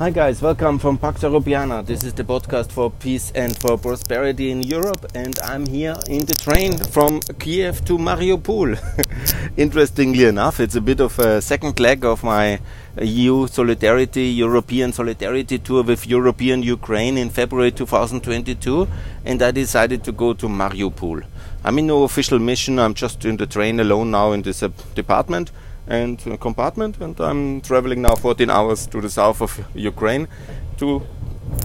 Hi guys, welcome from Pax Europiana. This is the podcast for peace and for prosperity in Europe, and I'm here in the train from Kiev to Mariupol. Interestingly enough, it's a bit of a second leg of my EU solidarity, European solidarity tour with European Ukraine in February 2022, and I decided to go to Mariupol. I'm in no official mission, I'm just in the train alone now in this uh, department and uh, compartment, and I'm traveling now 14 hours to the south of Ukraine to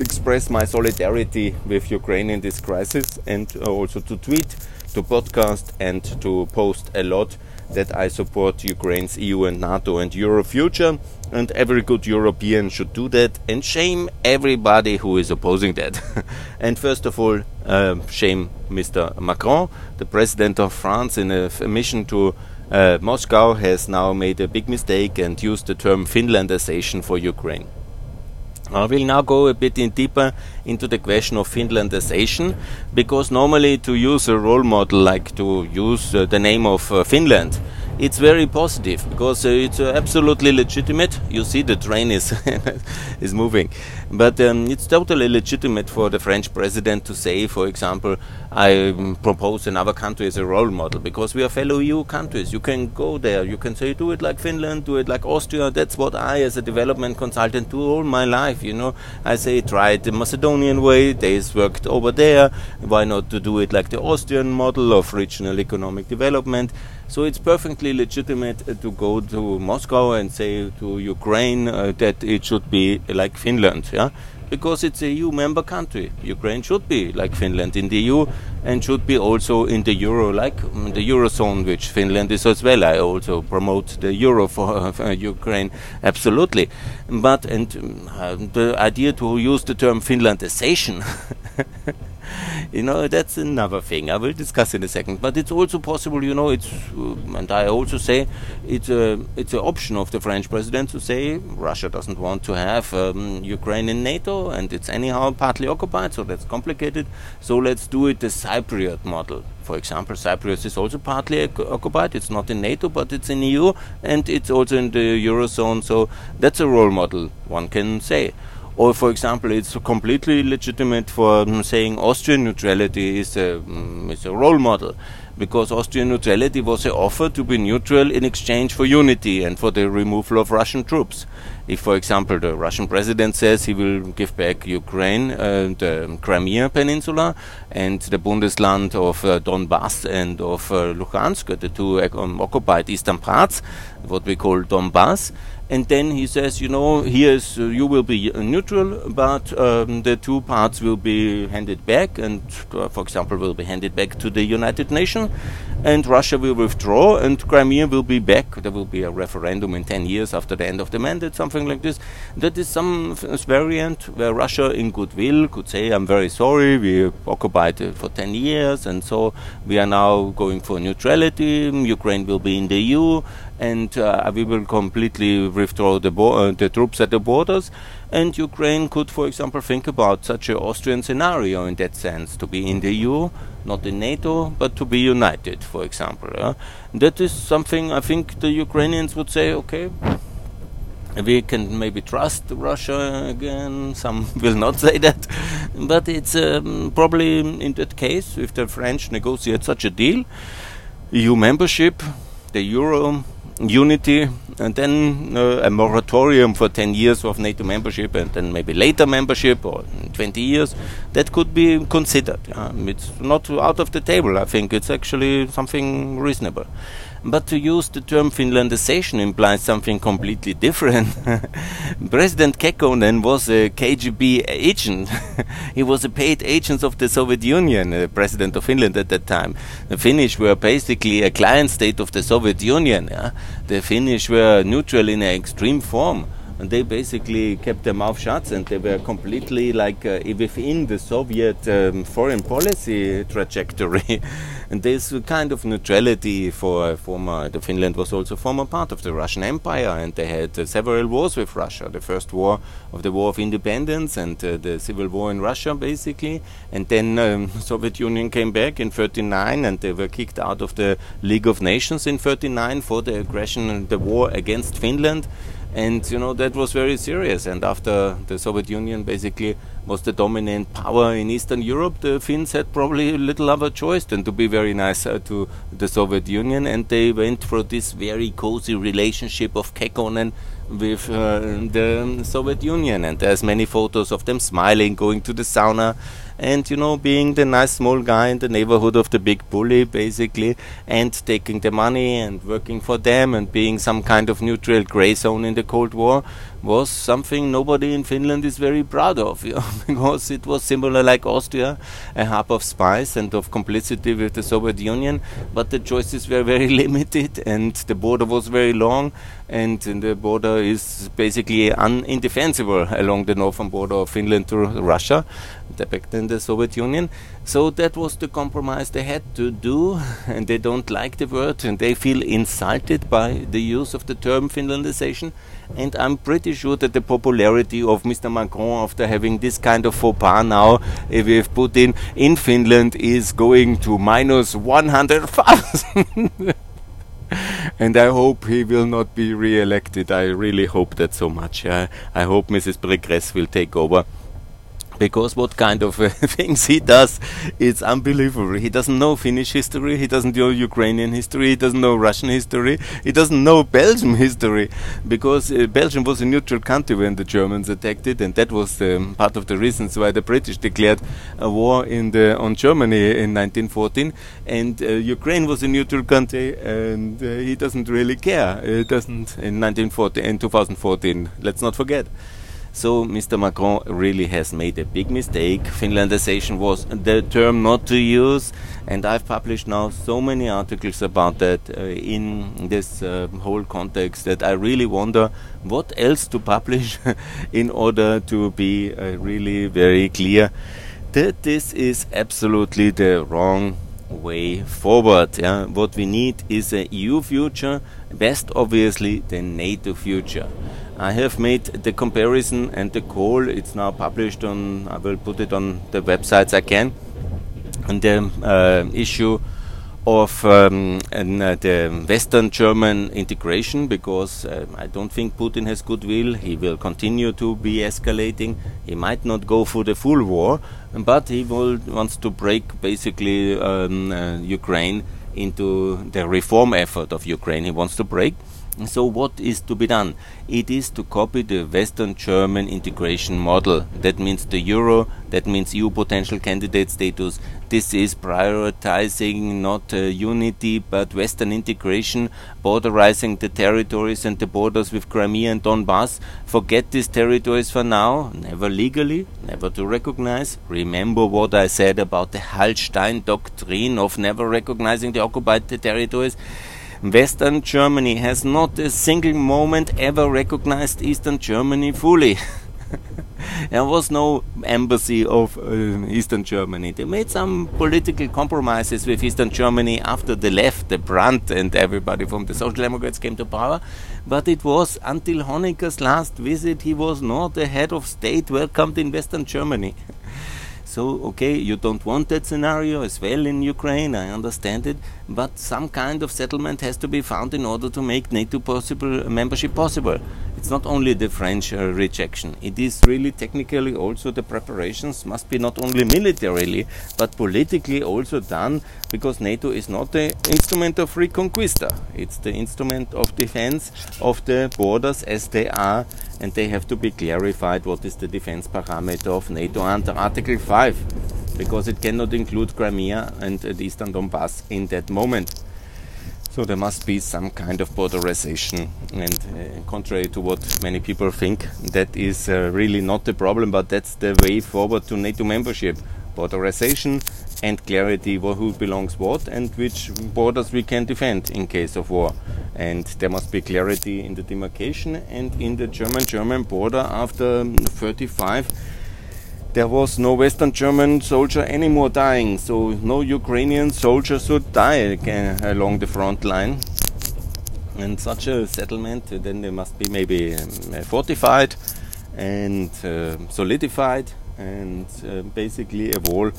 express my solidarity with Ukraine in this crisis, and uh, also to tweet, to podcast, and to post a lot that I support Ukraine's EU and NATO and Euro future, and every good European should do that, and shame everybody who is opposing that. and first of all, uh, shame Mr. Macron, the president of France, in a, a mission to uh, Moscow has now made a big mistake and used the term Finlandization for Ukraine. I will now go a bit in deeper into the question of Finlandization because normally to use a role model like to use uh, the name of uh, Finland it's very positive because uh, it's uh, absolutely legitimate. You see, the train is is moving, but um, it's totally legitimate for the French president to say, for example, I um, propose another country as a role model because we are fellow EU countries. You can go there. You can say, do it like Finland, do it like Austria. That's what I, as a development consultant, do all my life. You know, I say try the Macedonian way. Days worked over there. Why not to do it like the Austrian model of regional economic development? So it's perfectly legitimate uh, to go to Moscow and say to Ukraine uh, that it should be like Finland, yeah, because it's a EU member country. Ukraine should be like Finland in the EU and should be also in the euro, like um, the eurozone, which Finland is as well. I also promote the euro for, for Ukraine, absolutely. But and uh, the idea to use the term Finlandization. you know that's another thing. I will discuss in a second but it's also possible you know it's uh, and i also say it's a it's an option of the french president to say russia doesn't want to have um, ukraine in nato and it's anyhow partly occupied so that's complicated. So let's do it the cypriot model. For example cyprus is also partly occupied. It's not in nato but it's in eu and it's also in the eurozone. So that's a role model one can say or, for example, it's completely legitimate for um, saying Austrian neutrality is a, um, is a role model because Austrian neutrality was an offer to be neutral in exchange for unity and for the removal of Russian troops. If, for example, the Russian president says he will give back Ukraine, uh, the Crimea Peninsula, and the Bundesland of uh, Donbass and of uh, Luhansk, the two um, occupied eastern parts, what we call Donbass, and then he says, you know, here's uh, you will be neutral, but um, the two parts will be handed back, and uh, for example, will be handed back to the United Nations, and Russia will withdraw, and Crimea will be back. There will be a referendum in 10 years after the end of the mandate, something like this. That is some variant where Russia, in goodwill, could say, I'm very sorry, we occupied it for 10 years, and so we are now going for neutrality. Ukraine will be in the EU, and uh, we will completely withdraw the, uh, the troops at the borders. And Ukraine could, for example, think about such an Austrian scenario in that sense to be in the EU, not in NATO, but to be united, for example. Uh. That is something I think the Ukrainians would say, okay, we can maybe trust Russia again. Some will not say that, but it's um, probably in that case, if the French negotiate such a deal, EU membership, the euro, unity, and then uh, a moratorium for 10 years of NATO membership, and then maybe later membership or 20 years, that could be considered. Um, it's not out of the table. I think it's actually something reasonable. But to use the term Finlandization implies something completely different. President Kekkonen was a KGB agent. he was a paid agent of the Soviet Union, uh, president of Finland at that time. The Finnish were basically a client state of the Soviet Union. Yeah? The Finnish were neutral in an extreme form and they basically kept their mouth shut and they were completely like uh, within the Soviet um, foreign policy trajectory. and there's a kind of neutrality for former. The Finland was also former part of the Russian Empire, and they had uh, several wars with Russia. The first war of the War of Independence and uh, the civil war in Russia, basically. And then um, Soviet Union came back in 39, and they were kicked out of the League of Nations in 39 for the aggression and the war against Finland and you know that was very serious. And after the Soviet Union basically was the dominant power in Eastern Europe, the Finns had probably little other choice than to be very nice uh, to the Soviet Union, and they went for this very cozy relationship of Kekkonen with uh, the Soviet Union. And there's many photos of them smiling, going to the sauna, and you know being the nice small guy in the neighborhood of the big bully basically and taking the money and working for them and being some kind of neutral gray zone in the cold war was something nobody in Finland is very proud of, you know, because it was similar like Austria, a hub of spies and of complicity with the Soviet Union, but the choices were very limited and the border was very long and the border is basically undefensible along the northern border of Finland to Russia, back then the Soviet Union. So that was the compromise they had to do, and they don't like the word, and they feel insulted by the use of the term Finlandization. And I'm pretty sure that the popularity of Mr. Macron after having this kind of faux pas now with Putin in Finland is going to minus 100,000. and I hope he will not be re-elected. I really hope that so much. I hope Mrs. Pécresse will take over because what kind of uh, things he does, it's unbelievable. He doesn't know Finnish history, he doesn't know Ukrainian history, he doesn't know Russian history, he doesn't know Belgium history, because uh, Belgium was a neutral country when the Germans attacked it, and that was um, part of the reasons why the British declared a war in the on Germany in 1914, and uh, Ukraine was a neutral country, and uh, he doesn't really care. He doesn't in 1914 in 2014. Let's not forget. So Mr. Macron really has made a big mistake. Finlandization was the term not to use, and I've published now so many articles about that uh, in this uh, whole context that I really wonder what else to publish in order to be uh, really very clear that this is absolutely the wrong way forward. Yeah? What we need is a EU future, best obviously the NATO future. I have made the comparison and the call. It's now published on. I will put it on the websites again. And the uh, issue of um, uh, the Western German integration, because uh, I don't think Putin has goodwill. He will continue to be escalating. He might not go for the full war, but he will, wants to break basically um, uh, Ukraine into the reform effort of Ukraine. He wants to break. So what is to be done? It is to copy the Western German integration model. That means the euro, that means EU potential candidate status. This is prioritizing not uh, unity but Western integration, borderizing the territories and the borders with Crimea and Donbass. Forget these territories for now, never legally, never to recognize. Remember what I said about the Hallstein doctrine of never recognizing the occupied territories. Western Germany has not a single moment ever recognized Eastern Germany fully. there was no embassy of uh, Eastern Germany. They made some political compromises with Eastern Germany after they left, the Brandt and everybody from the Social Democrats came to power. But it was until Honecker's last visit, he was not the head of state welcomed in Western Germany. So, okay, you don't want that scenario as well in Ukraine, I understand it, but some kind of settlement has to be found in order to make NATO possible membership possible. It's not only the French uh, rejection, it is really technically also the preparations must be not only militarily but politically also done because NATO is not the instrument of reconquista, it's the instrument of defense of the borders as they are and they have to be clarified what is the defense parameter of NATO under Article 5 because it cannot include Crimea and Eastern Donbass in that moment. So there must be some kind of borderization, and uh, contrary to what many people think, that is uh, really not the problem, but that's the way forward to NATO membership. Borderization and clarity who belongs what and which borders we can defend in case of war. And there must be clarity in the demarcation and in the German-German border after 35 there was no Western German soldier anymore dying, so no Ukrainian soldier should die along the front line. And such a settlement, uh, then they must be maybe um, fortified and uh, solidified, and uh, basically a wall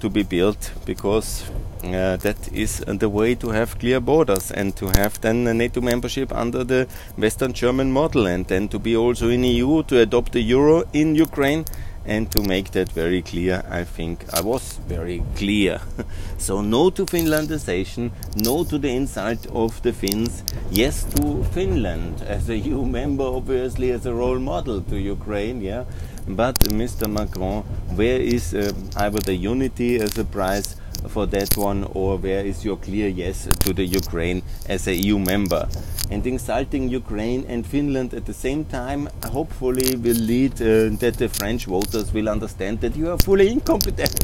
to be built because uh, that is the way to have clear borders and to have then a NATO membership under the Western German model and then to be also in EU to adopt the euro in Ukraine and to make that very clear I think I was very clear. So no to Finlandization no to the insult of the Finns. Yes to Finland as a EU member obviously as a role model to Ukraine yeah. But Mr. Macron where is uh, either the unity as a prize for that one, or where is your clear yes to the Ukraine as a EU member? And insulting Ukraine and Finland at the same time, hopefully, will lead uh, that the French voters will understand that you are fully incompetent.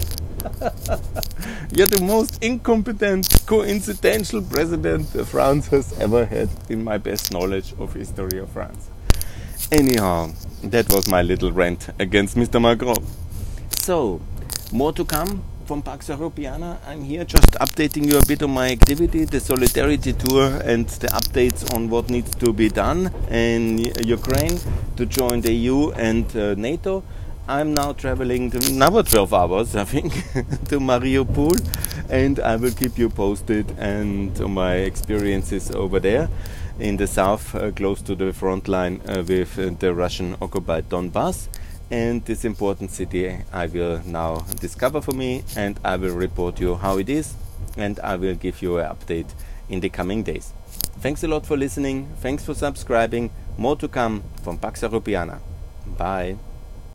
You're the most incompetent, coincidental president France has ever had, in my best knowledge of history of France. Anyhow, that was my little rant against Mr. Macron. So, more to come from Pax Europiana. I'm here just updating you a bit on my activity, the Solidarity Tour, and the updates on what needs to be done in Ukraine to join the EU and uh, NATO. I'm now traveling another 12 hours, I think, to Mariupol, and I will keep you posted and on my experiences over there in the south, uh, close to the front line uh, with uh, the Russian occupied Donbass and this important city I will now discover for me and I will report you how it is and I will give you an update in the coming days. Thanks a lot for listening, thanks for subscribing, more to come from Pax Europiana. Bye.